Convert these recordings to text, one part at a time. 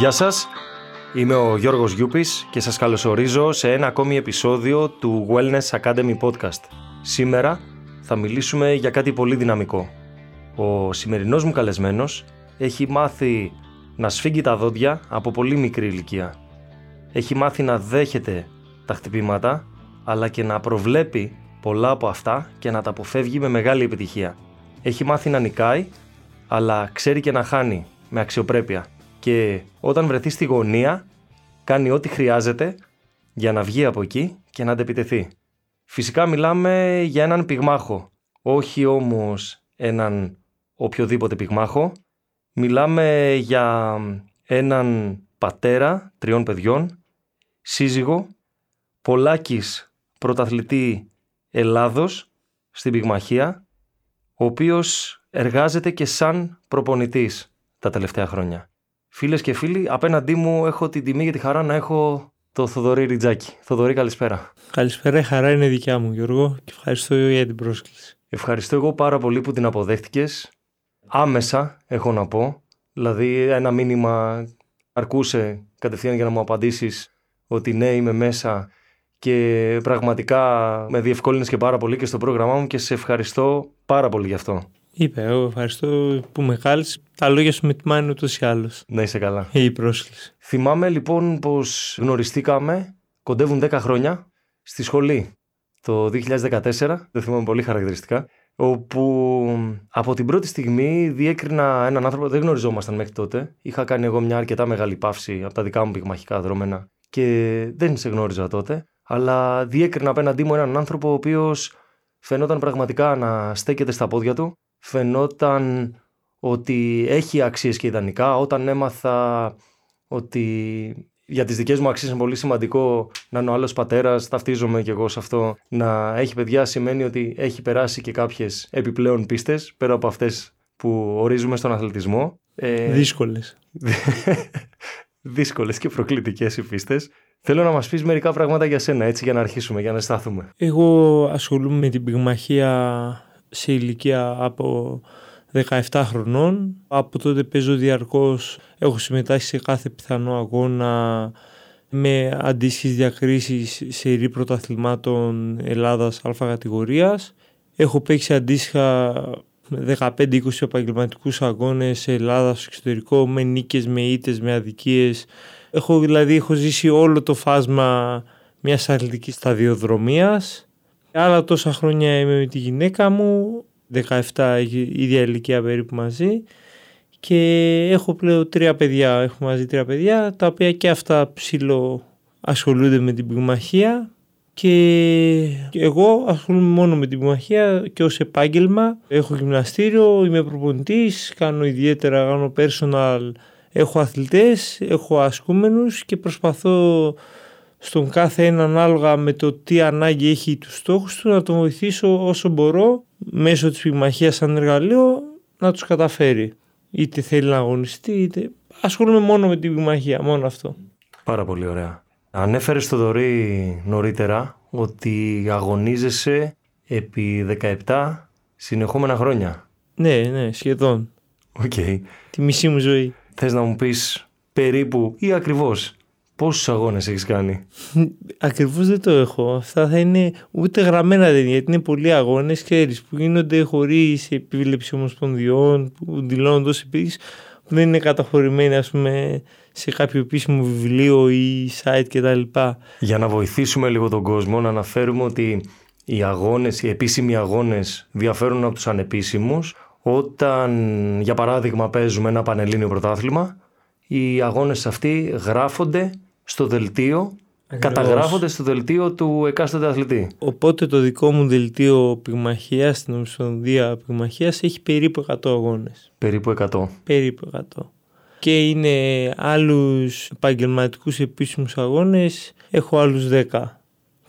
Γεια σας, είμαι ο Γιώργος Γιούπης και σας καλωσορίζω σε ένα ακόμη επεισόδιο του Wellness Academy Podcast. Σήμερα θα μιλήσουμε για κάτι πολύ δυναμικό. Ο σημερινός μου καλεσμένος έχει μάθει να σφίγγει τα δόντια από πολύ μικρή ηλικία. Έχει μάθει να δέχεται τα χτυπήματα, αλλά και να προβλέπει πολλά από αυτά και να τα αποφεύγει με μεγάλη επιτυχία. Έχει μάθει να νικάει, αλλά ξέρει και να χάνει με αξιοπρέπεια. Και όταν βρεθεί στη γωνία, κάνει ό,τι χρειάζεται για να βγει από εκεί και να αντεπιτεθεί. Φυσικά μιλάμε για έναν πυγμάχο, όχι όμως έναν οποιοδήποτε πυγμάχο. Μιλάμε για έναν πατέρα τριών παιδιών, σύζυγο, πολλάκης πρωταθλητή Ελλάδος στην πυγμαχία, ο οποίος εργάζεται και σαν προπονητής τα τελευταία χρόνια. Φίλες και φίλοι, απέναντί μου έχω την τιμή και τη χαρά να έχω το Θοδωρή Ριτζάκη. Θοδωρή, καλησπέρα. Καλησπέρα, η χαρά είναι δικιά μου Γιώργο και ευχαριστώ για την πρόσκληση. Ευχαριστώ εγώ πάρα πολύ που την αποδέχτηκες. Άμεσα έχω να πω. Δηλαδή ένα μήνυμα αρκούσε κατευθείαν για να μου απαντήσεις ότι ναι είμαι μέσα και πραγματικά με διευκόλυνες και πάρα πολύ και στο πρόγραμμά μου και σε ευχαριστώ πάρα πολύ γι' αυτό. Είπε, εγώ ευχαριστώ που με κάλεσε. Τα λόγια σου με τιμάνε ούτως ή άλλως. Να είσαι καλά. Η πρόσκληση. Θυμάμαι λοιπόν πως γνωριστήκαμε κοντεύουν 10 χρόνια στη σχολή το 2014, δεν θυμάμαι πολύ χαρακτηριστικά, όπου από την πρώτη στιγμή διέκρινα έναν άνθρωπο, δεν γνωριζόμασταν μέχρι τότε. Είχα κάνει εγώ μια αρκετά μεγάλη παύση από τα δικά μου πυγμαχικά δρόμενα και δεν σε γνώριζα τότε αλλά διέκρινα απέναντί μου έναν άνθρωπο ο οποίος φαινόταν πραγματικά να στέκεται στα πόδια του, φαινόταν ότι έχει αξίες και ιδανικά. Όταν έμαθα ότι για τις δικές μου αξίες είναι πολύ σημαντικό να είναι ο άλλος πατέρας, ταυτίζομαι και εγώ σε αυτό, να έχει παιδιά σημαίνει ότι έχει περάσει και κάποιες επιπλέον πίστες, πέρα από αυτές που ορίζουμε στον αθλητισμό. Ε, δύσκολες. Δύσκολες και προκλητικές οι πίστες. Θέλω να μας πεις μερικά πράγματα για σένα, έτσι για να αρχίσουμε, για να στάθουμε. Εγώ ασχολούμαι με την πυγμαχία σε ηλικία από 17 χρονών. Από τότε παίζω διαρκώς, έχω συμμετάσχει σε κάθε πιθανό αγώνα με αντίστοιχες διακρίσεις σε ρή πρωταθλημάτων Ελλάδας α κατηγορίας. Έχω παίξει αντίστοιχα 15-20 επαγγελματικούς αγώνες σε Ελλάδα στο εξωτερικό με νίκες, με ήττες, με αδικίες Έχω δηλαδή έχω ζήσει όλο το φάσμα μιας αθλητικής σταδιοδρομίας. Άλλα τόσα χρόνια είμαι με τη γυναίκα μου, 17 ίδια ηλικία περίπου μαζί και έχω πλέον τρία παιδιά, έχω μαζί τρία παιδιά τα οποία και αυτά ψηλό ασχολούνται με την πυγμαχία και εγώ ασχολούμαι μόνο με την πυγμαχία και ως επάγγελμα. Έχω γυμναστήριο, είμαι προπονητής, κάνω ιδιαίτερα, κάνω personal έχω αθλητές, έχω ασκούμενους και προσπαθώ στον κάθε έναν ανάλογα με το τι ανάγκη έχει τους στόχους του να τον βοηθήσω όσο μπορώ μέσω της πυγμαχίας σαν εργαλείο να τους καταφέρει. Είτε θέλει να αγωνιστεί είτε ασχολούμαι μόνο με την πυγμαχία, μόνο αυτό. Πάρα πολύ ωραία. Ανέφερες στο Δωρή νωρίτερα ότι αγωνίζεσαι επί 17 συνεχόμενα χρόνια. Ναι, ναι, σχεδόν. Okay. Τη μισή μου ζωή. Θες να μου πεις περίπου ή ακριβώς πόσους αγώνες έχεις κάνει; Ακριβώς δεν το έχω. Αυτά θα είναι ούτε γραμμένα δεν είναι γιατί είναι πολλοί αγώνες ξέρεις, που γίνονται χωρίς επίβλεψη ομοσπονδιών που δηλώνουν τόσο επίσης που δεν είναι καταχωρημένοι ας πούμε σε κάποιο επίσημο βιβλίο ή site κτλ. Για να βοηθήσουμε λίγο τον κόσμο να αναφέρουμε ότι οι αγώνες, οι επίσημοι αγώνες διαφέρουν από τους ανεπίσημους όταν, για παράδειγμα, παίζουμε ένα πανελλήνιο πρωτάθλημα, οι αγώνες αυτοί γράφονται στο δελτίο, καταγράφονται στο δελτίο του εκάστοτε αθλητή. Οπότε το δικό μου δελτίο πυγμαχίας στην Ομοσπονδία Πυγμαχίας έχει περίπου 100 αγώνες. Περίπου 100. Περίπου 100. Και είναι άλλους επαγγελματικούς επίσημους αγώνες, έχω άλλους 10.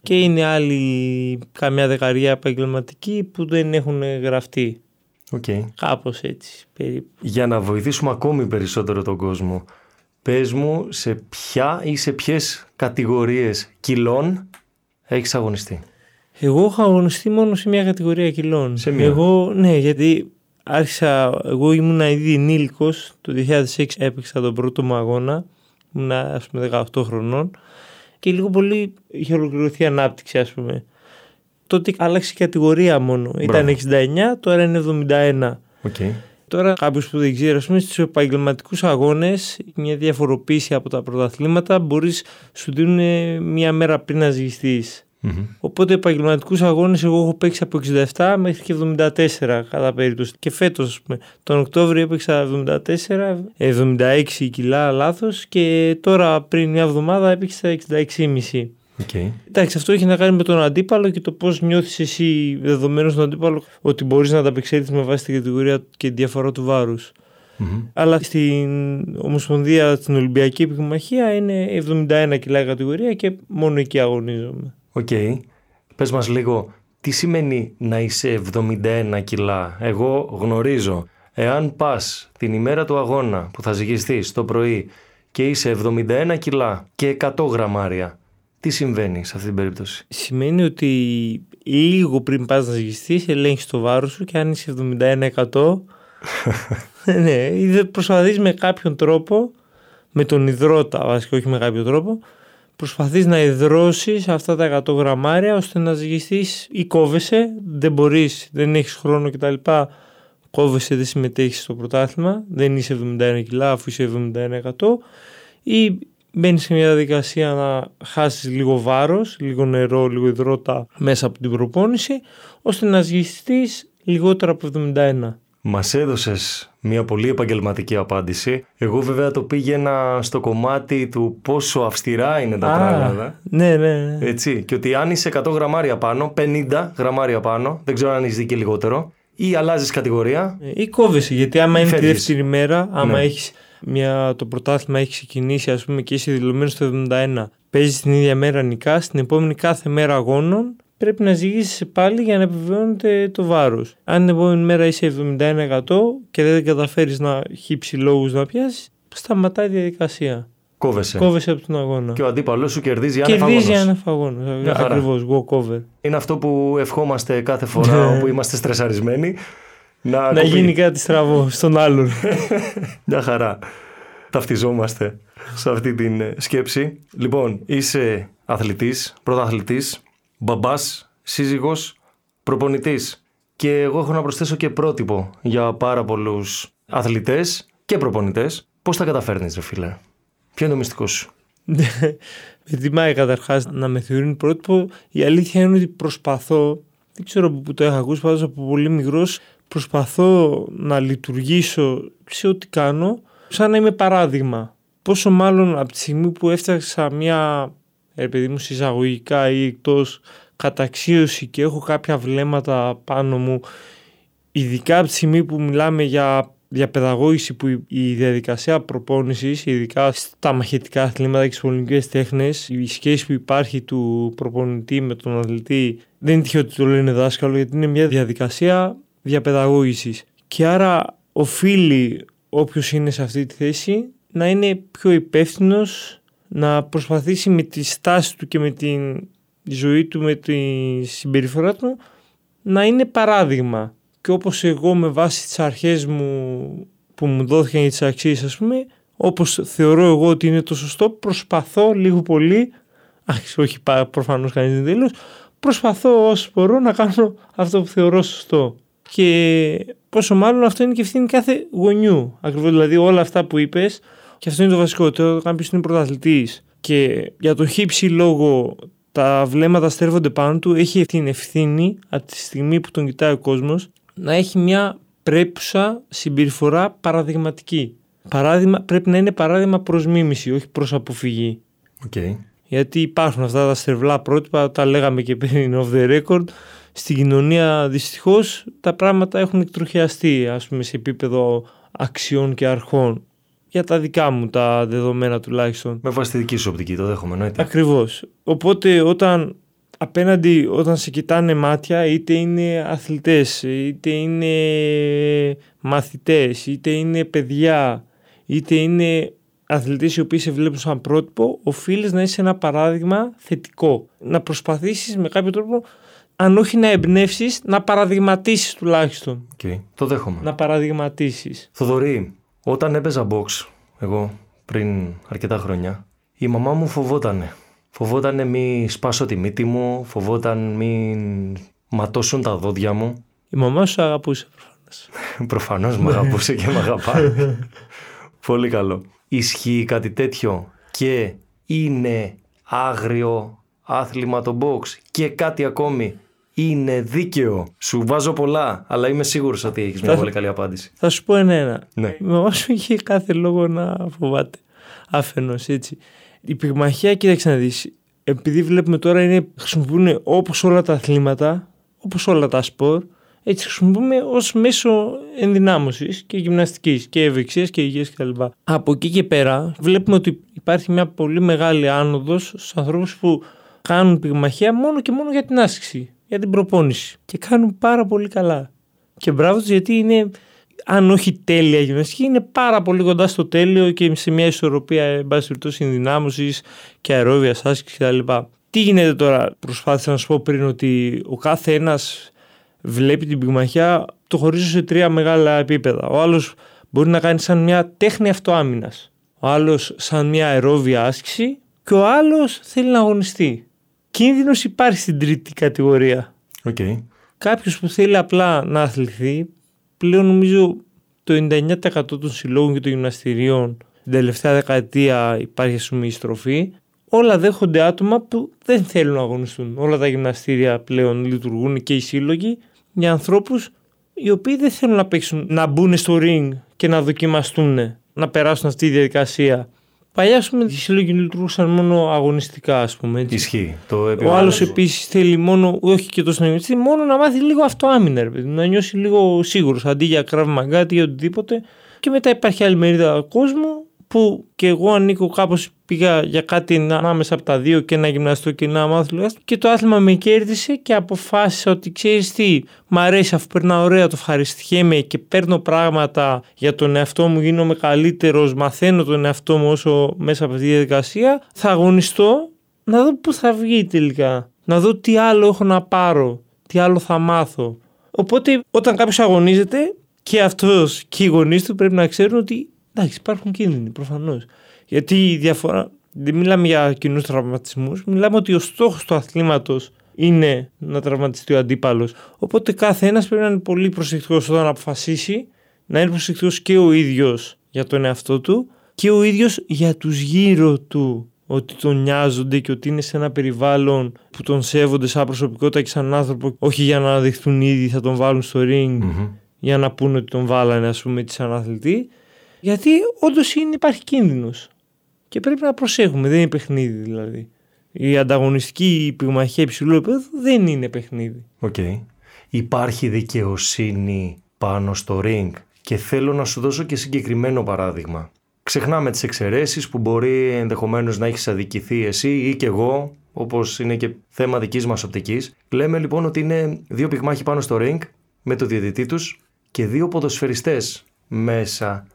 Και είναι άλλοι καμιά δεκαριά επαγγελματικοί που δεν έχουν γραφτεί. Okay. Κάπως έτσι περίπου. Για να βοηθήσουμε ακόμη περισσότερο τον κόσμο, πες μου σε ποια ή σε ποιες κατηγορίες κιλών έχεις αγωνιστεί; Εγώ έχω αγωνιστεί μόνο σε μια κατηγορία κιλών. Σε μια. Εγώ, ναι, γιατί άρχισα, εγώ ήμουν ήδη ενήλικος, το 2006 έπαιξα τον πρώτο μου αγώνα ήμουν ας πούμε 18 χρονών και λίγο πολύ είχε ολοκληρωθεί η ανάπτυξη ας πούμε. Τότε άλλαξε η κατηγορία μόνο. Ήταν 69, τώρα είναι 71. Okay. Τώρα κάποιος που δεν ξέρει, ας πούμε, στους επαγγελματικούς αγώνες, μια διαφοροποίηση από τα πρωταθλήματα, μπορείς σου δίνουν μια μέρα πριν να ζυγιστείς. Mm-hmm. Οπότε επαγγελματικούς αγώνες εγώ έχω παίξει από 67 μέχρι και 74 κατά περίπτωση. Και φέτος, τον Οκτώβριο έπαιξα 74, 76 κιλά λάθος και τώρα πριν μια εβδομάδα έπαιξα 66,5. Okay. Εντάξει, αυτό έχει να κάνει με τον αντίπαλο και το πώς νιώθεις εσύ δεδομένο στον αντίπαλο ότι μπορείς να ανταπεξέλθεις με βάση την κατηγορία και τη διαφορά του βάρους. Mm-hmm. Αλλά στην Ομοσπονδία, στην Ολυμπιακή Πυγμαχία είναι 71 κιλά η κατηγορία και μόνο εκεί αγωνίζομαι. OK. Okay. Πες μας λίγο, τι σημαίνει να είσαι 71 κιλά; Εγώ γνωρίζω, εάν πας την ημέρα του αγώνα που θα ζυγιστείς το πρωί και είσαι 71 κιλά και 100 γραμμάρια, τι συμβαίνει σε αυτή την περίπτωση; Σημαίνει ότι λίγο πριν πας να ζυγιστείς ελέγχεις το βάρος σου και αν είσαι 71% ναι, ή προσπαθείς με κάποιον τρόπο με τον υδρότα βασικά όχι με κάποιο τρόπο προσπαθείς να υδρώσεις αυτά τα 100 γραμμάρια ώστε να ζυγιστείς ή κόβεσαι, δεν μπορείς, δεν έχεις χρόνο κτλ. Κόβεσαι, δεν συμμετέχεις στο πρωτάθλημα, δεν είσαι 71 κιλά αφού είσαι 71% ή μπαίνει σε μια διαδικασία να χάσεις λίγο βάρος, λίγο νερό, λίγο υδρότα μέσα από την προπόνηση ώστε να ζυγιστείς λιγότερο από 71. Μας έδωσες μια πολύ επαγγελματική απάντηση. Εγώ βέβαια το πήγαινα στο κομμάτι του πόσο αυστηρά είναι τα πράγματα. Ναι, ναι, ναι. Έτσι. Και ότι αν είσαι 100 γραμμάρια πάνω, 50 γραμμάρια πάνω, δεν ξέρω αν έχεις δει και λιγότερο, ή αλλάζεις κατηγορία. Ε, ή κόβεσαι. Γιατί άμα είναι τη δεύτερη μέρα, άμα ναι. έχεις μια, το πρωτάθλημα έχει ξεκινήσει, ας πούμε, και είσαι δηλωμένος στο 71, παίζεις την ίδια μέρα νικά, στην επόμενη κάθε μέρα αγώνων πρέπει να ζυγίσει πάλι για να επιβεβαιώνεται το βάρος. Αν την επόμενη μέρα είσαι 71% και δεν καταφέρεις να χύψεις λόγους να πιάσεις, σταματάει η διαδικασία. Κόβεσαι. Κόβεσαι από τον αγώνα. Και ο αντίπαλο σου κερδίζει άνευ Κερδίζει άνευ αγώνα. Ακριβώς, go cover. Είναι αυτό που ευχόμαστε κάθε φορά ναι. όπου είμαστε στρεσαρισμένοι. Να, να γίνει κάτι στραβό στον άλλον. Μια χαρά. Ταυτιζόμαστε σε αυτή την σκέψη. Λοιπόν, είσαι αθλητής, πρωταθλητής, μπαμπάς, σύζυγος, προπονητής. Και εγώ έχω να προσθέσω και πρότυπο για πάρα πολλούς αθλητές και προπονητές. Πώς τα καταφέρνεις, ρε φίλε; Ποιο είναι το μυστικό σου; με τιμάει καταρχάς να με θεωρούν πρότυπο. Η αλήθεια είναι ότι προσπαθώ, δεν ξέρω από πού το έχω ακούσει, πάντως από πολύ μικρός, προσπαθώ να λειτουργήσω σε ό,τι κάνω σαν να είμαι παράδειγμα. Πόσο μάλλον από τη στιγμή που έφταξα μια επειδή μου συζαγωγικά ή εκτός καταξίωση και έχω κάποια βλέμματα πάνω μου ειδικά από τη στιγμή που μιλάμε για διαπαιδαγώγηση που η διαδικασία προπόνησης, ειδικά στα μαχητικά αθλήματα και στις πολιτικές τέχνες, η σχέση που υπάρχει του προπονητή με τον αθλητή δεν είναι τυχαίο ότι το λένε δάσκαλο γιατί είναι μια διαδικασία διαπαιδαγώγησης. Και άρα οφείλει όποιος είναι σε αυτή τη θέση να είναι πιο υπεύθυνος να προσπαθήσει με τη στάση του και με τη ζωή του, με τη συμπεριφορά του να είναι παράδειγμα. Και όπως εγώ με βάση τις αρχές μου που μου δόθηκαν για τις αξίες ας πούμε, όπως θεωρώ εγώ ότι είναι το σωστό, προσπαθώ λίγο πολύ, όχι προφανώς κανείς δεν τέλος, προσπαθώ όσο μπορώ να κάνω αυτό που θεωρώ σωστό. Και πόσο μάλλον αυτό είναι και ευθύνη κάθε γονιού. Ακριβώς δηλαδή όλα αυτά που είπες, και αυτό είναι το βασικότερο. Κάποιο είναι πρωταθλητής και για το χύψη λόγο τα βλέμματα στρέφονται πάνω του, έχει την ευθύνη από τη στιγμή που τον κοιτάει ο κόσμος να έχει μια πρέπουσα συμπεριφορά παραδειγματική. Παράδειγμα, πρέπει να είναι παράδειγμα προς μίμηση, όχι προς αποφυγή. Okay. Γιατί υπάρχουν αυτά τα στρεβλά πρότυπα, τα λέγαμε και πριν off the record. Στην κοινωνία δυστυχώς τα πράγματα έχουν εκτροχιαστεί, ας πούμε, σε επίπεδο αξιών και αρχών για τα δικά μου τα δεδομένα τουλάχιστον. Με βάση τη δική σου οπτική, το δέχομαι, εννοείται. Ακριβώς. Οπότε όταν απέναντι, όταν σε κοιτάνε μάτια, είτε είναι αθλητές, είτε είναι μαθητές, είτε είναι παιδιά, είτε είναι αθλητές οι οποίοι σε βλέπουν σαν πρότυπο, οφείλεις να είσαι ένα παράδειγμα θετικό. Να προσπαθήσεις με κάποιο τρόπο αν όχι να εμπνεύσεις, να παραδειγματίσεις τουλάχιστον. Okay. Το δέχομαι. Να παραδειγματίσεις. Θοδωρή, όταν έπαιζα box, εγώ πριν αρκετά χρόνια, η μαμά μου φοβότανε. Φοβόταν μη σπάσω τη μύτη μου, φοβόταν μη ματώσουν τα δόντια μου. Η μαμά σου αγαπούσε προφανώς. Προφανώς με αγαπούσε και με αγαπάει. Πολύ καλό. Ισχύει κάτι τέτοιο και είναι άγριο άθλημα το box και κάτι ακόμη είναι δίκαιο. Σου βάζω πολλά, αλλά είμαι σίγουρος ότι έχεις μια πολύ καλή απάντηση. Θα σου πω ένα-ένα. Ναι. Η μαμά σου είχε κάθε λόγο να φοβάται. Αφενό έτσι. Η πυγμαχία, κοίταξε να δεις. Επειδή βλέπουμε τώρα είναι, χρησιμοποιούν όπως όλα τα αθλήματα, όπως όλα τα σπορ, έτσι χρησιμοποιούμε ως μέσο ενδυνάμωσης και γυμναστικής και ευεξίας και υγεία κτλ. Από εκεί και πέρα βλέπουμε ότι υπάρχει μια πολύ μεγάλη άνοδος στους ανθρώπους που κάνουν πυγμαχία μόνο και μόνο για την άσκηση, για την προπόνηση. Και κάνουν πάρα πολύ καλά. Και μπράβο τους γιατί είναι, αν όχι τέλεια γυμναστική, είναι πάρα πολύ κοντά στο τέλειο και σε μια ισορροπία εν πάση περιπτώσει ενδυνάμωσης και αερόβιας άσκησης κτλ. Τι γίνεται τώρα, προσπάθησα να σου πω πριν ότι ο κάθε ένας βλέπει την πυγμαχία, το χωρίζω σε τρία μεγάλα επίπεδα. Ο άλλος μπορεί να κάνει σαν μια τέχνη αυτοάμυνας. Ο άλλος σαν μια αερόβια άσκηση και ο άλλος θέλει να αγωνιστεί. Κίνδυνος υπάρχει στην τρίτη κατηγορία. Okay. Κάποιος που θέλει απλά να αθληθεί, πλέον νομίζω το 99% των συλλόγων και των γυμναστηρίων την τελευταία δεκαετία υπάρχει ας πούμε η στροφή. Όλα δέχονται άτομα που δεν θέλουν να αγωνιστούν. Όλα τα γυμναστήρια πλέον λειτουργούν και οι σύλλογοι για ανθρώπους οι οποίοι δεν θέλουν να παίξουν, να μπουν στο ring και να δοκιμαστούν, να περάσουν αυτή τη διαδικασία. Παλιά, ας πούμε, οι σύλλογοι λειτουργούσαν μόνο αγωνιστικά, ας πούμε. Έτσι. Ισχύει. Το Ο άλλος επίσης θέλει μόνο, όχι και τόσο να γυμναστεί, μόνο να μάθει λίγο αυτοάμυνα, ρε παιδί, μου, να νιώσει λίγο σίγουρος αντί για κράβ μαγκάτι ή οτιδήποτε. Και μετά υπάρχει άλλη μερίδα κόσμου που και εγώ ανήκω κάπως πήγα για κάτι ανάμεσα από τα δύο και να γυμναστώ και να μάθω και το άθλημα με κέρδισε και αποφάσισα ότι ξέρεις τι, μ' αρέσει αφού περνάω ωραία, το ευχαριστιέμαι και παίρνω πράγματα για τον εαυτό μου, γίνομαι καλύτερος, μαθαίνω τον εαυτό μου όσο μέσα από αυτή τη διαδικασία, θα αγωνιστώ να δω πού θα βγει τελικά. Να δω τι άλλο έχω να πάρω, τι άλλο θα μάθω. Οπότε όταν κάποιος αγωνίζεται και αυτός και οι γονείς του πρέπει να ξέρουν ότι εντάξει, υπάρχουν κίνδυνοι προφανώς. Γιατί η διαφορά. Δεν μιλάμε για κοινούς τραυματισμούς, μιλάμε ότι ο στόχος του αθλήματος είναι να τραυματιστεί ο αντίπαλος. Οπότε κάθε ένας πρέπει να είναι πολύ προσεκτικός όταν αποφασίσει, να είναι προσεκτικός και ο ίδιος για τον εαυτό του και ο ίδιος για τους γύρω του. Ότι τον νοιάζονται και ότι είναι σε ένα περιβάλλον που τον σέβονται σαν προσωπικότητα και σαν άνθρωπο, όχι για να δεχτούν ήδη, θα τον βάλουν στο ring mm-hmm. για να πούνε ότι τον βάλανε, ας πούμε, έτσι σαν αθλητή. Γιατί όντως υπάρχει κίνδυνος. Και πρέπει να προσέχουμε, δεν είναι παιχνίδι δηλαδή. Η ανταγωνιστική πυγμαχία υψηλού επίπεδου δεν είναι παιχνίδι. OK. Okay. Υπάρχει δικαιοσύνη πάνω στο ring και θέλω να σου δώσω και συγκεκριμένο παράδειγμα. Ξεχνάμε τις εξαιρέσεις που μπορεί ενδεχομένως να έχεις αδικηθεί εσύ ή και εγώ, όπως είναι και θέμα δικής μας οπτικής. Λέμε λοιπόν ότι είναι δύο πυγμάχοι πάνω στο ring με το διαιτητή τους και δύο ποδοσφαιριστές μέσα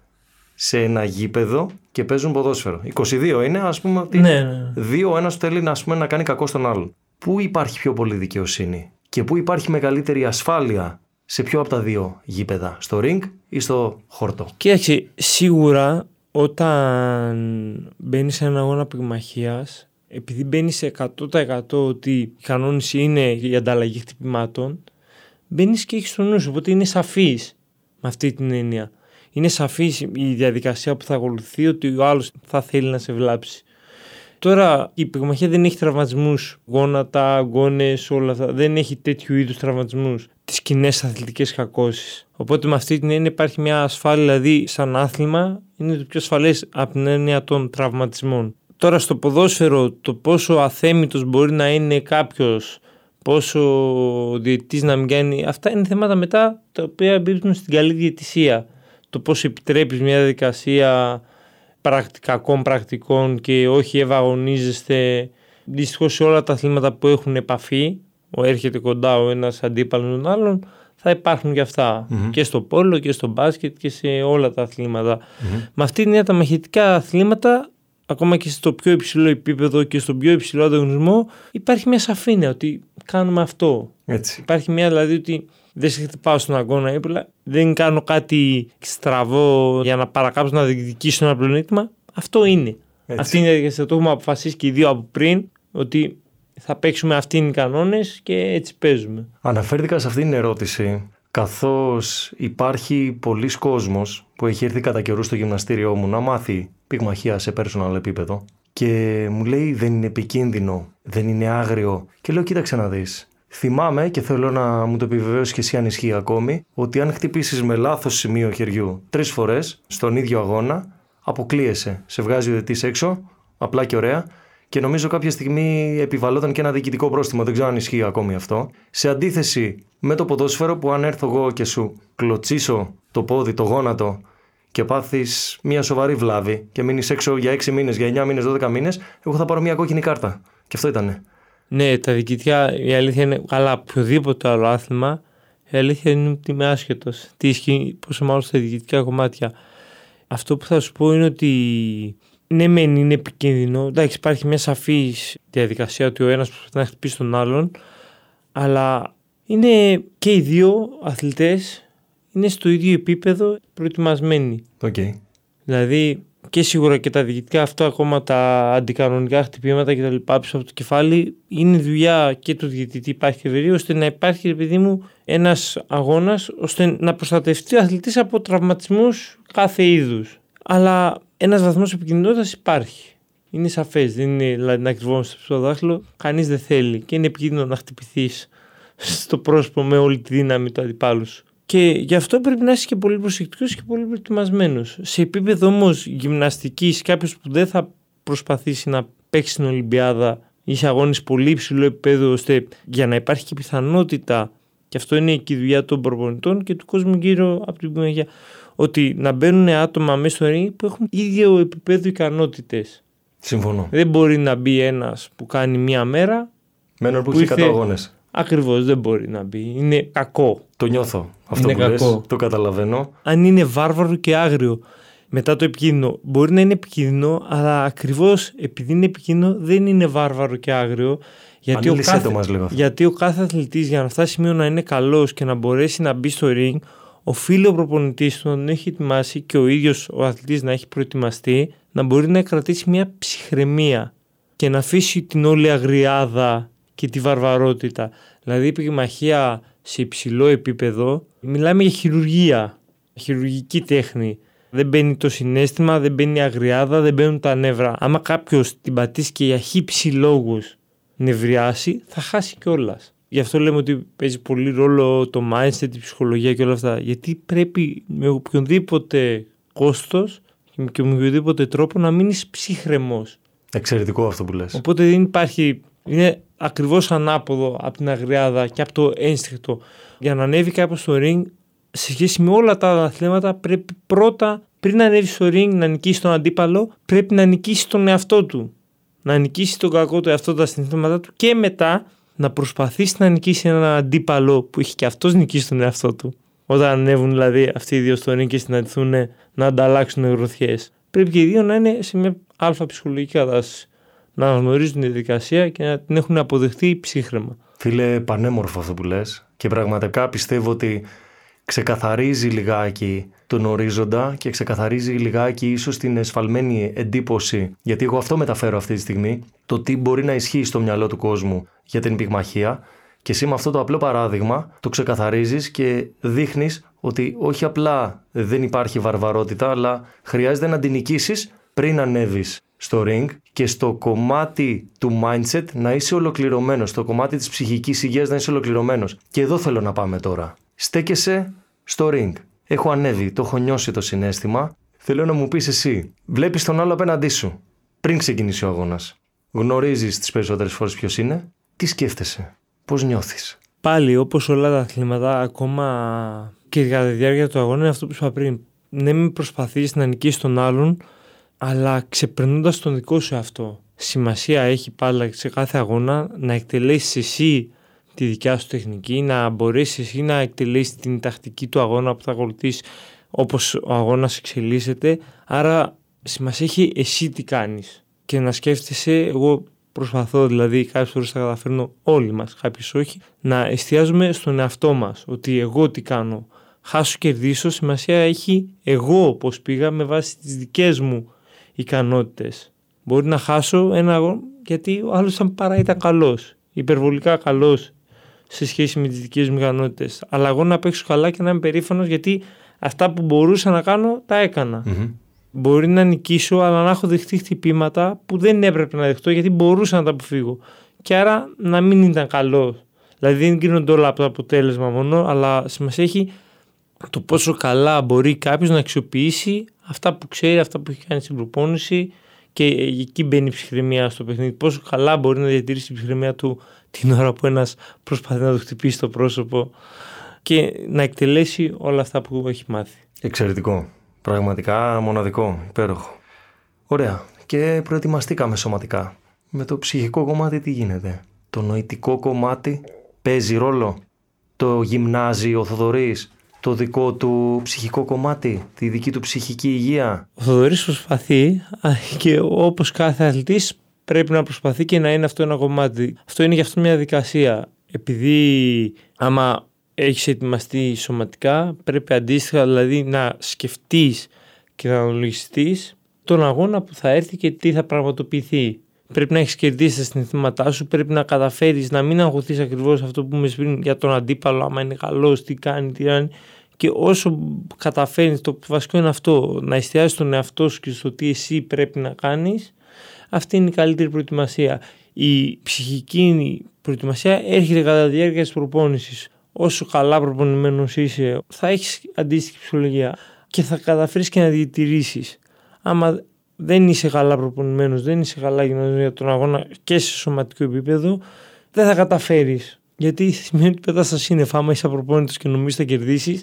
σε ένα γήπεδο και παίζουν ποδόσφαιρο. 22 είναι, ας πούμε, ότι ναι, ναι. δύο ο ένας θέλει να, πούμε, να κάνει κακό στον άλλον. Πού υπάρχει πιο πολύ δικαιοσύνη και πού υπάρχει μεγαλύτερη ασφάλεια σε ποιο από τα δύο γήπεδα, στο ring ή στο χόρτο; Κοίταξε, σίγουρα όταν μπαίνει σε ένα αγώνα πυγμαχίας, επειδή μπαίνει σε 100% ότι η κανόνιση είναι η ανταλλαγή χτυπημάτων, μπαίνεις και έχεις τον νου σου. Οπότε είναι σαφής με αυτή την έννοια είναι σαφής η διαδικασία που θα ακολουθεί ότι ο άλλος θα θέλει να σε βλάψει. Τώρα η πυγμαχία δεν έχει τραυματισμούς, γόνατα, γκόνε, όλα αυτά. Δεν έχει τέτοιου είδους τραυματισμούς. Τις κοινέ αθλητικές κακώσεις. Οπότε με αυτή την έννοια υπάρχει μια ασφάλεια, δηλαδή σαν άθλημα είναι το πιο ασφαλές από την έννοια των τραυματισμών. Τώρα στο ποδόσφαιρο το πόσο αθέμητος μπορεί να είναι κάποιος, πόσο ο διαιτητής να μην κάνει, αυτά είναι θέματα μετά τα οποία εμπίπτουν στην καλή διαιτησία το πώς επιτρέπεις μια διαδικασία πρακτικών πρακτικών και όχι ευαγωνίζεστε. Δυστυχώς σε όλα τα αθλήματα που έχουν επαφή ο έρχεται κοντά ο ένας αντίπαλος τον άλλον θα υπάρχουν και αυτα και στο πόλο και στο μπάσκετ και σε όλα τα αθληματα Με αυτή την τα μαχητικά αθλήματα ακόμα και στο πιο υψηλό επίπεδο και στο πιο υψηλό ανταγωνισμό υπάρχει μια σαφήνεια ότι κάνουμε αυτό. Έτσι. Υπάρχει μια δηλαδή ότι δεν σε χτυπάω στον αγώνα έπειτα, δεν κάνω κάτι στραβό για να παρακάψω να διεκδικήσω ένα πλεονέκτημα. αυτό είναι. Έτσι. Αυτή είναι η διαδικασία. Το έχουμε αποφασίσει και οι δύο από πριν ότι θα παίξουμε αυτοί είναι οι κανόνες και έτσι παίζουμε. Αναφέρθηκα σε αυτήν την ερώτηση καθώς υπάρχει πολλοί κόσμος που έχει έρθει κατά καιρού στο γυμναστήριό μου να μάθει πυγμαχία σε personal επίπεδο και μου λέει δεν είναι επικίνδυνο, δεν είναι άγριο και λέω κοίταξε να δεις. Θυμάμαι και θέλω να μου το επιβεβαίωσει και εσύ αν ισχύει ακόμη ότι αν χτυπήσεις με λάθος σημείο χεριού τρεις φορές στον ίδιο αγώνα αποκλείεσαι, σε βγάζει ο δετής έξω, απλά και ωραία και νομίζω κάποια στιγμή επιβαλόταν και ένα διοικητικό πρόστιμο, δεν ξέρω αν ισχύει ακόμη αυτό. Σε αντίθεση με το ποδόσφαιρο που αν έρθω εγώ και σου κλωτσίσω το πόδι, το γόνατο και πάθεις μια σοβαρή βλάβη και μείνεις έξω για 6 μήνες, για 9 μήνες, 12 μήνες, εγώ θα πάρω μια κόκκινη κάρτα. Και αυτό ήτανε. Ναι, τα διοικητικά, η αλήθεια είναι καλά. Οποιοδήποτε άλλο άθλημα, η αλήθεια είναι ότι είμαι άσχετος. Τι ισχύει, πόσο μάλλον στα διοικητικά κομμάτια. Αυτό που θα σου πω είναι ότι ναι, μεν είναι επικίνδυνο. Εντάξει, υπάρχει μια σαφή διαδικασία ότι ο ένας προσπαθεί να χτυπήσει τον άλλον, αλλά είναι και οι δύο αθλητές είναι στο ίδιο επίπεδο προετοιμασμένοι. Okay. Δηλαδή και σίγουρα και τα διοικητικά αυτό ακόμα τα αντικανονικά χτυπήματα και τα λοιπά πίσω από το κεφάλι είναι δουλειά και του διαιτητή υπάρχει ευερία ώστε να υπάρχει επειδή μου ένας αγώνας ώστε να προστατευτεί ο αθλητής από τραυματισμούς κάθε είδους. Αλλά ένας βαθμός επικίνδυνοτητας υπάρχει. Είναι σαφές, δεν είναι δηλαδή, να κρυβόμαστε στο δάχτυλο, κανείς δεν θέλει και είναι επικίνδυνο να χτυπηθείς στο πρόσωπο με όλη τη δύναμη του αντιπάλου σου. Και γι' αυτό πρέπει να είσαι και πολύ προσεκτικός και πολύ προετοιμασμένος. Σε επίπεδο όμως γυμναστικής, κάποιος που δεν θα προσπαθήσει να παίξει στην Ολυμπιάδα ή σε αγώνε πολύ υψηλό επίπεδο, ώστε για να υπάρχει και πιθανότητα, και αυτό είναι και η δουλειά των προπονητών και του κόσμου γύρω από την πυγμαχία, ότι να μπαίνουν άτομα μέσα στο ring που έχουν ίδιο επίπεδο ικανότητες. Συμφωνώ. Δεν μπορεί να μπει ένας που κάνει μία μέρα. Με έναν που, που έχει 100 αγώνες. Ακριβώς δεν μπορεί να μπει. Είναι κακό. Το νιώθω. Αυτό είναι που κακό. Λες, το καταλαβαίνω. Αν είναι βάρβαρο και άγριο μετά το επικίνδυνο. Μπορεί να είναι επικίνδυνο, αλλά ακριβώς επειδή είναι επικίνδυνο δεν είναι βάρβαρο και άγριο. Γιατί, ο κάθε, μας λίγο γιατί ο κάθε αθλητής για να φτάσει σημείο να είναι καλός και να μπορέσει να μπει στο ring, οφείλει ο προπονητής του να τον έχει ετοιμάσει και ο ίδιος ο αθλητής να έχει προετοιμαστεί, να μπορεί να κρατήσει μια ψυχραιμία και να αφήσει την όλη αγριάδα και τη βαρβαρότητα. Δηλαδή η πυγμαχία σε υψηλό επίπεδο μιλάμε για χειρουργία, χειρουργική τέχνη. Δεν μπαίνει το συνέστημα, δεν μπαίνει η αγριάδα, δεν μπαίνουν τα νεύρα. Άμα κάποιος την πατήσει και για χύψη λόγους νευριάσει, θα χάσει κιόλας. Γι' αυτό λέμε ότι παίζει πολύ ρόλο το mindset, η ψυχολογία και όλα αυτά. Γιατί πρέπει με οποιονδήποτε κόστος και με οποιοδήποτε τρόπο να μείνεις ψύχρεμος. Εξαιρετικό αυτό που λες. Οπότε δεν υπάρχει. Είναι ακριβώς ανάποδο από την αγριάδα και από το ένστικτο. Για να ανέβει κάποιο στο ring, σε σχέση με όλα τα άλλα αθλήματα, πρέπει πρώτα, πριν να ανέβει στο ring, να νικήσει τον αντίπαλο, πρέπει να νικήσει τον εαυτό του. Να νικήσει τον κακό του εαυτό τα συνθήματα του και μετά να προσπαθήσει να νικήσει έναν αντίπαλο που έχει και αυτός νικήσει τον εαυτό του. Όταν ανέβουν δηλαδή αυτοί οι δύο στο ring και συναντηθούν να ανταλλάξουν γροθιές. Πρέπει και οι δύο να είναι σε μια αλφα ψυχολογική κατάσταση να γνωρίζουν τη διαδικασία και να την έχουν αποδεχτεί ψύχρεμα. Φίλε, πανέμορφο αυτό που λες. Και πραγματικά πιστεύω ότι ξεκαθαρίζει λιγάκι τον ορίζοντα και ξεκαθαρίζει λιγάκι ίσως την εσφαλμένη εντύπωση. Γιατί εγώ αυτό μεταφέρω αυτή τη στιγμή. Το τι μπορεί να ισχύει στο μυαλό του κόσμου για την πυγμαχία. Και εσύ με αυτό το απλό παράδειγμα το ξεκαθαρίζεις και δείχνεις ότι όχι απλά δεν υπάρχει βαρβαρότητα, αλλά χρειάζεται να την νικήσεις πριν ανέβεις στο ring και στο κομμάτι του mindset να είσαι ολοκληρωμένος, στο κομμάτι της ψυχικής υγείας να είσαι ολοκληρωμένος. Και εδώ θέλω να πάμε τώρα. Στέκεσαι στο ring. Έχω ανέβει, το έχω νιώσει το συνέστημα. Θέλω να μου πεις εσύ, βλέπεις τον άλλο απέναντί σου, πριν ξεκινήσει ο αγώνας. Γνωρίζεις τις περισσότερες φορές ποιος είναι, τι σκέφτεσαι, πώς νιώθεις; Πάλι όπως όλα τα αθλήματα, ακόμα και κατά τη διάρκεια του αγώνα είναι αυτό που είπα πριν. Ναι, μην προσπαθείς να νικήσεις τον άλλον, αλλά ξεπερνώντας τον δικό σου αυτό. Σημασία έχει πάλι σε κάθε αγώνα να εκτελέσεις εσύ τη δικιά σου τεχνική, να μπορέσεις εσύ να εκτελέσεις την τακτική του αγώνα που θα ακολουθήσει όπως ο αγώνας εξελίσσεται. Άρα σημασία έχει εσύ τι κάνεις. Και να σκέφτεσαι, εγώ προσπαθώ δηλαδή κάποιες φορές θα καταφέρνω όλοι μας, κάποιες όχι, να εστιάζουμε στον εαυτό μας. Ότι εγώ τι κάνω. Χάσω κερδίσω, σημασία έχει εγώ πώς πήγα με βάση τις δικές μου ικανότητες. Μπορεί να χάσω ένα αγώνα γιατί ο άλλος σαν παρά ήταν καλός. Υπερβολικά καλός σε σχέση με τις δικές μου ικανότητες. Αλλά εγώ να παίξω καλά και να είμαι περήφανος γιατί αυτά που μπορούσα να κάνω τα εκανα Μπορεί να νικήσω, αλλά να έχω δεχτεί χτυπήματα που δεν έπρεπε να δεχτώ γιατί μπορούσα να τα αποφύγω. Και άρα να μην ήταν καλό. Δηλαδή δεν γίνονται όλα από το αποτέλεσμα μόνο, αλλά σημασία έχει το πόσο καλά μπορεί κάποιος να αξιοποιήσει αυτά που ξέρει, αυτά που έχει κάνει στην προπόνηση και εκεί μπαίνει η ψυχραιμία στο παιχνίδι. Πόσο καλά μπορεί να διατηρήσει την ψυχραιμία του την ώρα που ένας προσπαθεί να του χτυπήσει το πρόσωπο και να εκτελέσει όλα αυτά που έχει μάθει. Εξαιρετικό. Πραγματικά μοναδικό. Υπέροχο. Ωραία. Και προετοιμαστήκαμε σωματικά. Με το ψυχικό κομμάτι τι γίνεται; Το νοητικό κομμάτι παίζει ρόλο; Το γυμνάζει ο Θοδωρής; Το δικό του ψυχικό κομμάτι, τη δική του ψυχική υγεία; Ο Θοδωρής προσπαθεί και όπως κάθε αθλητής πρέπει να προσπαθεί και να είναι αυτό ένα κομμάτι. Αυτό είναι γι' αυτό μια δικασία. Επειδή άμα έχεις ετοιμαστεί σωματικά πρέπει αντίστοιχα δηλαδή να σκεφτείς και να αναλογιστείς τον αγώνα που θα έρθει και τι θα πραγματοποιηθεί. Πρέπει να έχεις κερδίσει τα συναισθήματά σου, πρέπει να καταφέρεις να μην αγωθεί ακριβώς αυτό που με πριν για τον αντίπαλο, άμα είναι καλός, τι κάνει, τι κάνει. Και όσο καταφέρνεις, το βασικό είναι αυτό, να εστιάσεις τον εαυτό σου και στο τι εσύ πρέπει να κάνεις, αυτή είναι η καλύτερη προετοιμασία. Η ψυχική προετοιμασία έρχεται κατά τη διάρκεια της προπόνησης. Όσο καλά προπονημένος είσαι, θα έχεις αντίστοιχη ψυχολογία και θα καταφέρεις και να διατηρήσεις. Άμα δεν είσαι καλά προπονημένος, δεν είσαι καλά για τον αγώνα και σε σωματικό επίπεδο, δεν θα καταφέρεις. Γιατί σημαίνει ότι πετάς στα σύννεφα. Άμα είσαι απροπόνητος και νομίζεις θα κερδίσεις,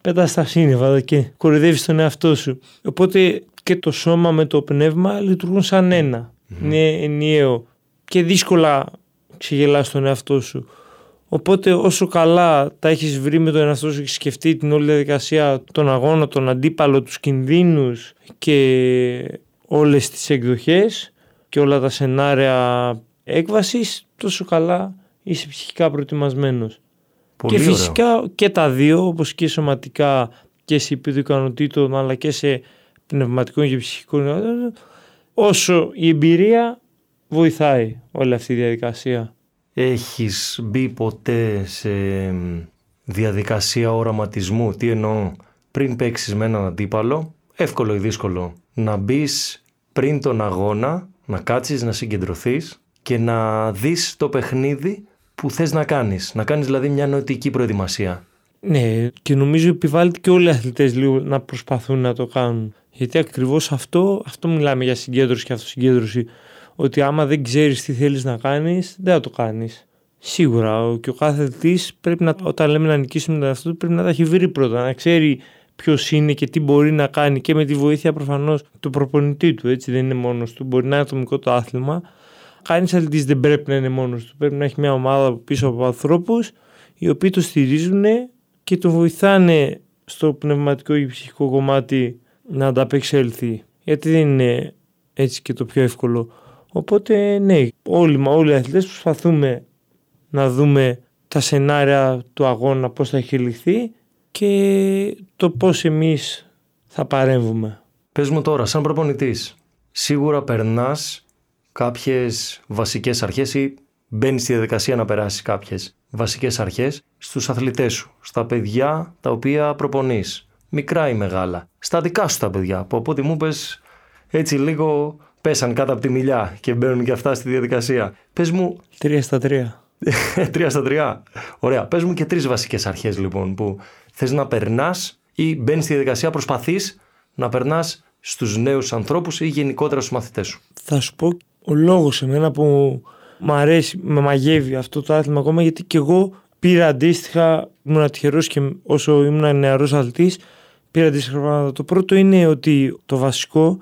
πετάς στα σύννεφα και κορυδεύει τον εαυτό σου. Οπότε και το σώμα με το πνεύμα λειτουργούν σαν ένα. Είναι ενιαίο και δύσκολα ξεγελάς τον εαυτό σου. Οπότε όσο καλά τα έχεις βρει με τον εαυτό σου και σκεφτεί την όλη διαδικασία, τον αγώνα, τον αντίπαλο, τους κινδύνους και όλες τις εκδοχές και όλα τα σενάρια έκβασης, τόσο καλά είσαι ψυχικά προετοιμασμένος. και φυσικά και τα δύο, όπως και σωματικά και σε επίπεδο ικανοτήτων, αλλά και σε πνευματικό και ψυχικό, όσο η εμπειρία βοηθάει όλη αυτή η διαδικασία. Έχεις μπει ποτέ σε διαδικασία οραματισμού, τι εννοώ, πριν παίξεις με έναν αντίπαλο, εύκολο ή δύσκολο, να μπεις πριν τον αγώνα, να κάτσεις, να συγκεντρωθείς και να δεις το παιχνίδι που θες να κάνεις. Να κάνεις δηλαδή μια νοητική προετοιμασία. Ναι, και νομίζω επιβάλλεται και όλοι οι αθλητές λίγο να προσπαθούν να το κάνουν. Γιατί ακριβώς αυτό, αυτό μιλάμε για συγκέντρωση και αυτοσυγκέντρωση. Ότι άμα δεν ξέρεις τι θέλεις να κάνεις, δεν θα το κάνεις. Σίγουρα και ο κάθε αθλητής πρέπει να, όταν λέμε να νικήσουμε τον εαυτό πρέπει να τα έχει βρει πρώτα, να ξέρει ποιος είναι και τι μπορεί να κάνει και με τη βοήθεια προφανώς του προπονητή του. Έτσι δεν είναι μόνος του. Μπορεί να είναι ατομικό το άθλημα. Κανείς αθλητή δεν πρέπει να είναι μόνος του. Πρέπει να έχει μια ομάδα πίσω από ανθρώπους οι οποίοι το στηρίζουν και τον βοηθάνε στο πνευματικό και ψυχικό κομμάτι να ανταπεξέλθει. Γιατί δεν είναι έτσι και το πιο εύκολο. Οπότε ναι, όλοι, όλοι οι αθλητές προσπαθούμε να δούμε τα σενάρια του αγώνα πώς θα έχει λυθεί και το πώς εμείς θα παρέμβουμε. Πες μου τώρα, σαν προπονητής, σίγουρα περνάς κάποιες βασικές αρχές ή μπαίνει στη διαδικασία να περάσεις κάποιες βασικές αρχές στους αθλητές σου, στα παιδιά τα οποία προπονείς, μικρά ή μεγάλα, στα δικά σου τα παιδιά, που από ό,τι μου πες έτσι λίγο πέσαν κάτω από τη μιλιά και μπαίνουν και αυτά στη διαδικασία. Πες μου... Τρία στα τρία. τρία στα τρία. Ωραία. Πες μου και τρεις βασικές αρχές λοιπόν που Θες να περνάς ή μπαίνεις στη διαδικασία, προσπαθείς να περνάς στους νέους ανθρώπους ή γενικότερα στους μαθητές σου. Θα σου πω ο λόγος εμένα που μου αρέσει, με μαγεύει αυτό το άθλημα ακόμα γιατί και εγώ πήρα αντίστοιχα, ήμουν τυχερός και όσο ήμουν νεαρός αθλητής, πήρα αντίστοιχα πράγματα. Το πρώτο είναι ότι το βασικό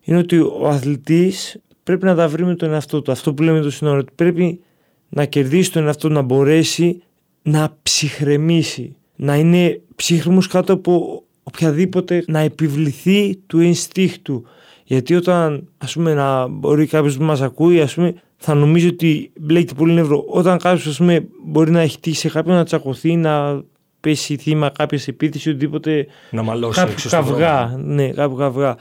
είναι ότι ο αθλητής πρέπει να τα βρει με τον εαυτό του. Αυτό που λέμε το σύνορο, πρέπει να κερδίσει τον εαυτό, να μπορέσει να ψυχρεμίσει να είναι ψύχρεμος κάτω από οποιαδήποτε να επιβληθεί του ενστίχτου. Γιατί όταν ας πούμε να μπορεί κάποιος που μας ακούει ας πούμε θα νομίζει ότι μπλέκει πολύ νεύρο. Όταν κάποιος ας πούμε μπορεί να έχει τύχει σε κάποιον να τσακωθεί, να πέσει θύμα κάποια επίθεση, οτιδήποτε. Να μαλώσει κάποιο καυγά. Ναι, κάποιο καυγά.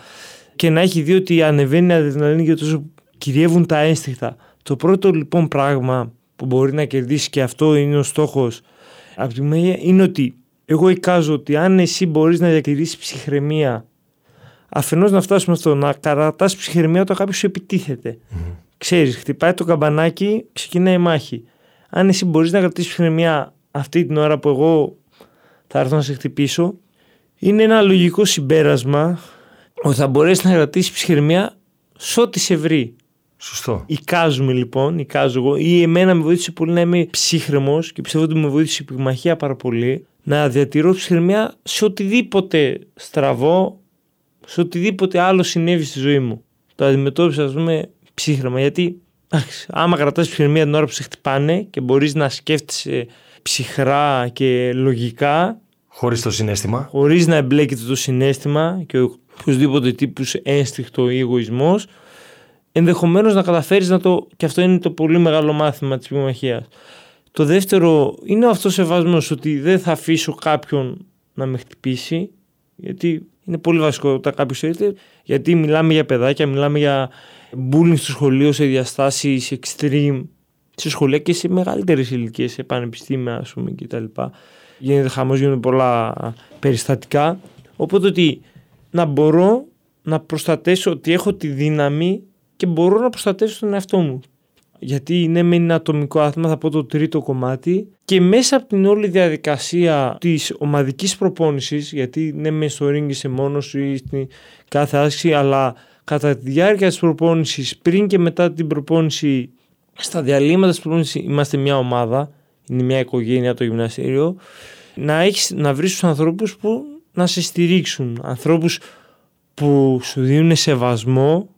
και να έχει δει ότι ανεβαίνει η αδρεναλίνη και τόσο κυριεύουν τα ένστικτα. Το πρώτο λοιπόν πράγμα που μπορεί να κερδίσει και αυτό είναι ο στόχος από τη μία είναι ότι εγώ εικάζω ότι αν εσύ μπορείς να διατηρήσεις ψυχραιμία αφενός να φτάσουμε αυτό, να καρατάς ψυχραιμία όταν κάποιος σου επιτίθεται. Mm. Ξέρεις, χτυπάει το καμπανάκι, ξεκινάει η μάχη. Αν εσύ μπορείς να κρατήσεις ψυχραιμία αυτή την ώρα που εγώ θα έρθω να σε χτυπήσω, είναι ένα λογικό συμπέρασμα ότι θα μπορέσεις να κρατήσεις ψυχραιμία σε ό,τι σε βρει. Σωστό. Εικάζουμε λοιπόν, εικάζω εγώ, ή εμένα με βοήθησε πολύ να είμαι ψύχρεμος και πιστεύω ότι με βοήθησε η πυγμαχία πάρα πολύ να διατηρώ ψυχραιμία σε οτιδήποτε στραβό, σε οτιδήποτε άλλο συνέβη στη ζωή μου. Το αντιμετώπισα, ας πούμε, ψύχρεμα. Γιατί άμα κρατάς ψυχραιμία την ώρα που σε χτυπάνε και μπορείς να σκέφτεσαι ψυχρά και λογικά. Χωρίς το συνέστημα. Χωρίς να εμπλέκεται το συνέστημα και οποιοδήποτε τύπου ένστικτο ή εγωισμός, ενδεχομένως να καταφέρεις να το. και αυτό είναι το πολύ μεγάλο μάθημα της πυγμαχία. Το δεύτερο είναι ο αυτοσεβασμό ότι δεν θα αφήσω κάποιον να με χτυπήσει, γιατί είναι πολύ βασικό όταν κάποιος έρθει, γιατί μιλάμε για παιδάκια, μιλάμε για bullying στο σχολείο σε διαστάσεις extreme, σε σχολεία και σε μεγαλύτερες ηλικίες, σε πανεπιστήμια, ας πούμε κτλ. Γίνεται χαμός, γίνονται πολλά περιστατικά. Οπότε ότι να μπορώ να προστατέσω ότι έχω τη δύναμη και μπορώ να προστατεύσω τον εαυτό μου. Γιατί είναι με ένα ατομικό άθλημα, θα πω το τρίτο κομμάτι. Και μέσα από την όλη διαδικασία της ομαδικής προπόνησης, γιατί ναι, με στο ring είσαι μόνος σου ή στην κάθε άσκηση, αλλά κατά τη διάρκεια της προπόνησης, πριν και μετά την προπόνηση, στα διαλύματα της προπόνησης, είμαστε μια ομάδα, είναι μια οικογένεια το γυμναστήριο. Να, έχεις, να βρεις τους ανθρώπους που να σε στηρίξουν. Ανθρώπους που σου δίνουν σεβασμό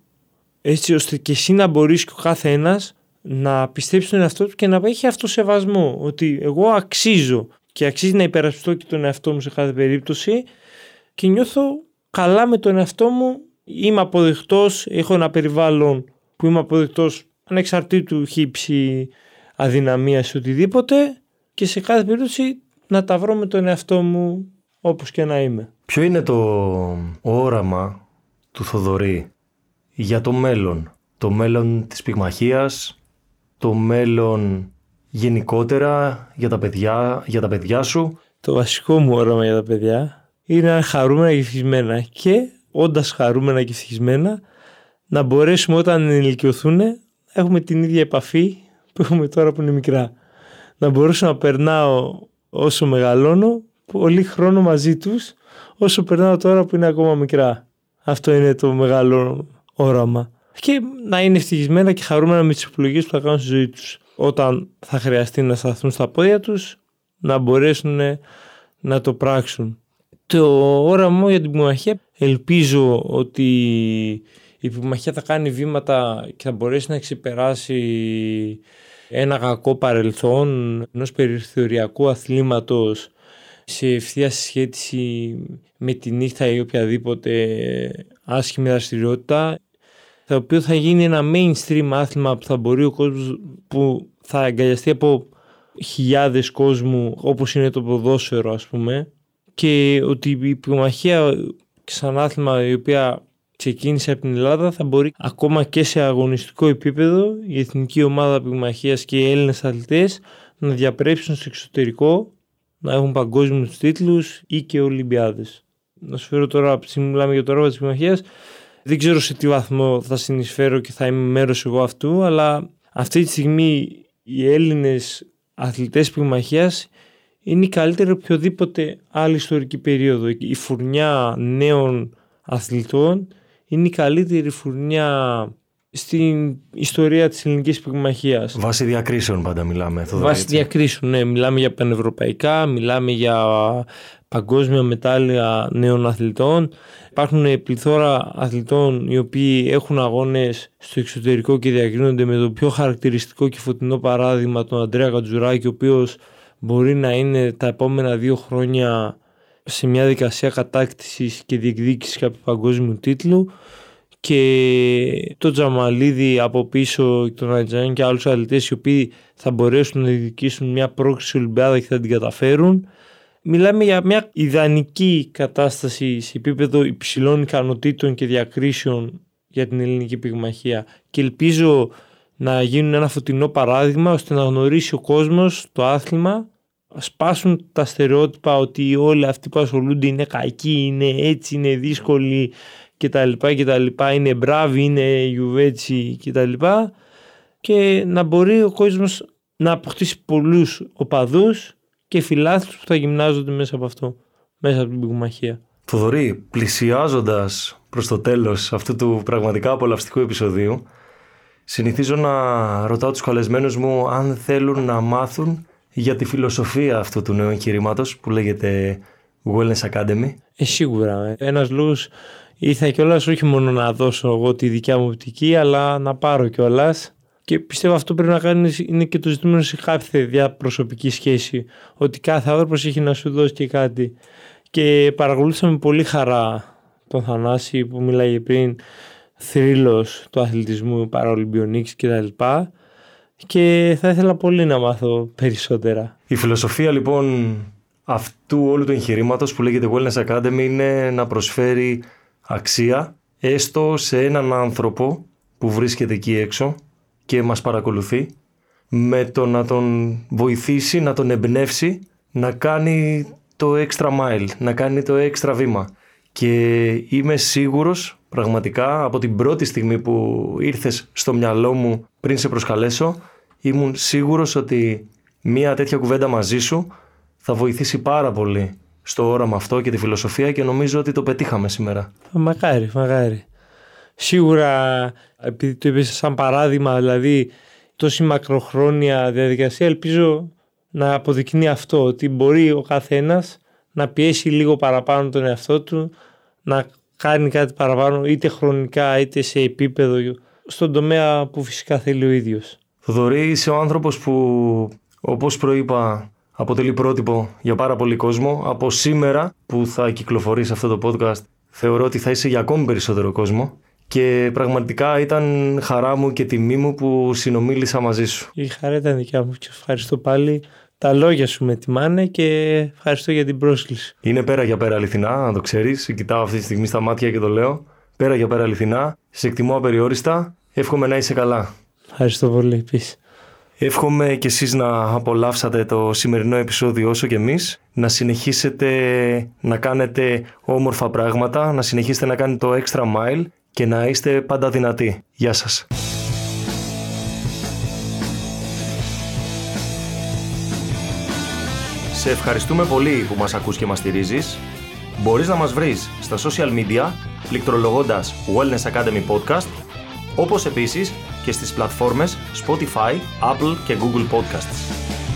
έτσι ώστε και εσύ να μπορείς και ο κάθε ένας να πιστέψει τον εαυτό του και να έχει αυτό σεβασμό ότι εγώ αξίζω και αξίζει να υπερασπιστώ και τον εαυτό μου σε κάθε περίπτωση και νιώθω καλά με τον εαυτό μου είμαι αποδεκτός, έχω ένα περιβάλλον που είμαι αποδεκτός ανεξαρτήτου χύψη αδυναμίας ή οτιδήποτε και σε κάθε περίπτωση να τα βρω με τον εαυτό μου όπως και να είμαι. Ποιο είναι το όραμα του Θοδωρή για το μέλλον; Το μέλλον της πυγμαχίας, το μέλλον γενικότερα για τα παιδιά, για τα παιδιά σου; Το βασικό μου όραμα για τα παιδιά είναι να χαρούμενα και ευτυχισμένα και όντας χαρούμενα και ευτυχισμένα να μπορέσουμε όταν ενηλικιωθούν να έχουμε την ίδια επαφή που έχουμε τώρα που είναι μικρά. Να μπορέσω να περνάω όσο μεγαλώνω πολύ χρόνο μαζί τους όσο περνάω τώρα που είναι ακόμα μικρά. Αυτό είναι το μεγάλο όραμα. Και να είναι ευτυχισμένα και χαρούμενα με τις επιλογές που θα κάνουν στη ζωή τους. Όταν θα χρειαστεί να σταθούν στα πόδια τους, να μπορέσουν να το πράξουν. Το όραμα για την πυγμαχία ελπίζω ότι η πυγμαχία θα κάνει βήματα και θα μπορέσει να ξεπεράσει ένα κακό παρελθόν ενός περιθωριακού αθλήματος σε ευθεία σχέση με τη νύχτα ή οποιαδήποτε άσχημη δραστηριότητα το οποίο θα γίνει ένα mainstream άθλημα που θα μπορεί ο κόσμος που θα αγκαλιαστεί από χιλιάδες κόσμου όπως είναι το ποδόσφαιρο ας πούμε και ότι η πυγμαχία σαν άθλημα η οποία ξεκίνησε από την Ελλάδα θα μπορεί ακόμα και σε αγωνιστικό επίπεδο η εθνική ομάδα πυγμαχίας και οι Έλληνες αθλητές να διαπρέψουν στο εξωτερικό να έχουν παγκόσμιους τίτλους ή και Ολυμπιάδες. Να σου φέρω τώρα, από τη μιλάμε για το ρόβα της πυγμαχίας, δεν ξέρω σε τι βαθμό θα συνεισφέρω και θα είμαι μέρος εγώ αυτού, αλλά αυτή τη στιγμή οι Έλληνες αθλητές πυγμαχίας είναι η καλύτερη οποιοδήποτε άλλη ιστορική περίοδο. Η φουρνιά νέων αθλητών είναι η καλύτερη φουρνιά στην ιστορία της ελληνικής πυγμαχίας. Βάσει διακρίσεων πάντα μιλάμε. Βάσει διακρίσεων, ναι. Μιλάμε για πανευρωπαϊκά, μιλάμε για παγκόσμια μετάλλια νέων αθλητών. Υπάρχουν πληθώρα αθλητών οι οποίοι έχουν αγώνες στο εξωτερικό και διακρίνονται με το πιο χαρακτηριστικό και φωτεινό παράδειγμα τον Αντρέα Κατζουράκη ο οποίος μπορεί να είναι τα επόμενα δύο χρόνια σε μια δικασία κατάκτησης και διεκδίκησης κάποιου παγκόσμιου τίτλου και το Τζαμαλίδη από πίσω τον Ατζάν και άλλους αθλητές οι οποίοι θα μπορέσουν να διεκδικήσουν μια πρόκληση Ολυμπιάδα και θα την καταφέρουν. Μιλάμε για μια ιδανική κατάσταση σε επίπεδο υψηλών ικανοτήτων και διακρίσεων για την ελληνική πυγμαχία. Και ελπίζω να γίνουν ένα φωτεινό παράδειγμα ώστε να γνωρίσει ο κόσμος το άθλημα σπάσουν τα στερεότυπα ότι όλοι αυτοί που ασχολούνται είναι κακοί, είναι έτσι, είναι δύσκολοι κτλ. κτλ είναι μπράβοι, είναι γιουβέτσι κτλ. Και να μπορεί ο κόσμος να αποκτήσει πολλούς οπαδούς και φιλάθλους που θα γυμνάζονται μέσα από αυτό, μέσα από την πυγμαχία. Θοδωρή, πλησιάζοντας προς το τέλος αυτού του πραγματικά απολαυστικού επεισοδίου, συνηθίζω να ρωτάω τους καλεσμένους μου αν θέλουν να μάθουν για τη φιλοσοφία αυτού του νέου εγχειρήματος που λέγεται Wellness Academy. Ε, σίγουρα. Ένας λόγος ήρθα κιόλας όχι μόνο να δώσω εγώ τη δικιά μου οπτική, αλλά να πάρω κιόλας. Και πιστεύω αυτό πρέπει να κάνεις είναι και το ζητούμενο σε κάθε διαπροσωπική σχέση. Ότι κάθε άνθρωπος έχει να σου δώσει και κάτι. Και παρακολούθησα με πολύ χαρά τον Θανάση που μιλάει πριν θρύλος του αθλητισμού, παραολυμπιονίκης κτλ και θα ήθελα πολύ να μάθω περισσότερα. Η φιλοσοφία λοιπόν αυτού όλου του εγχειρήματος που λέγεται Wellness Academy είναι να προσφέρει αξία έστω σε έναν άνθρωπο που βρίσκεται εκεί έξω και μας παρακολουθεί με το να τον βοηθήσει, να τον εμπνεύσει να κάνει το extra mile, να κάνει το extra βήμα. Και είμαι σίγουρος πραγματικά από την πρώτη στιγμή που ήρθες στο μυαλό μου πριν σε προσκαλέσω ήμουν σίγουρος ότι μία τέτοια κουβέντα μαζί σου θα βοηθήσει πάρα πολύ στο όραμα αυτό και τη φιλοσοφία και νομίζω ότι το πετύχαμε σήμερα. Μακάρι, μακάρι. Σίγουρα, επειδή το είπες σαν παράδειγμα, δηλαδή τόση μακροχρόνια διαδικασία, ελπίζω να αποδεικνύει αυτό, ότι μπορεί ο καθένας να πιέσει λίγο παραπάνω τον εαυτό του, να κάνει κάτι παραπάνω είτε χρονικά είτε σε επίπεδο στον τομέα που φυσικά θέλει ο ίδιος. Θοδωρή, είσαι ο άνθρωπος που, όπως προείπα, αποτελεί πρότυπο για πάρα πολύ κόσμο. Από σήμερα που θα κυκλοφορήσει αυτό το podcast, θεωρώ ότι θα είσαι για ακόμη περισσότερο κόσμο. Και πραγματικά ήταν χαρά μου και τιμή μου που συνομίλησα μαζί σου. Η χαρά ήταν δικιά μου και ευχαριστώ πάλι. Τα λόγια σου με τιμάνε και ευχαριστώ για την πρόσκληση. Είναι πέρα για πέρα αληθινά, να το ξέρεις. Κοιτάω αυτή τη στιγμή στα μάτια και το λέω. Πέρα για πέρα αληθινά. Σε εκτιμώ απεριόριστα. Εύχομαι να είσαι καλά. Ευχαριστώ πολύ επίσης. Εύχομαι και εσείς να απολαύσατε το σημερινό επεισόδιο όσο και εμείς, να συνεχίσετε να κάνετε όμορφα πράγματα, να συνεχίσετε να κάνετε το extra mile και να είστε πάντα δυνατοί. Γεια σας. Σε ευχαριστούμε πολύ που μας ακούς και μας στηρίζεις. Μπορείς να μας βρεις στα social media πληκτρολογώντας Wellness Academy Podcast, όπως επίσης και στις πλατφόρμες Spotify, Apple και Google Podcasts.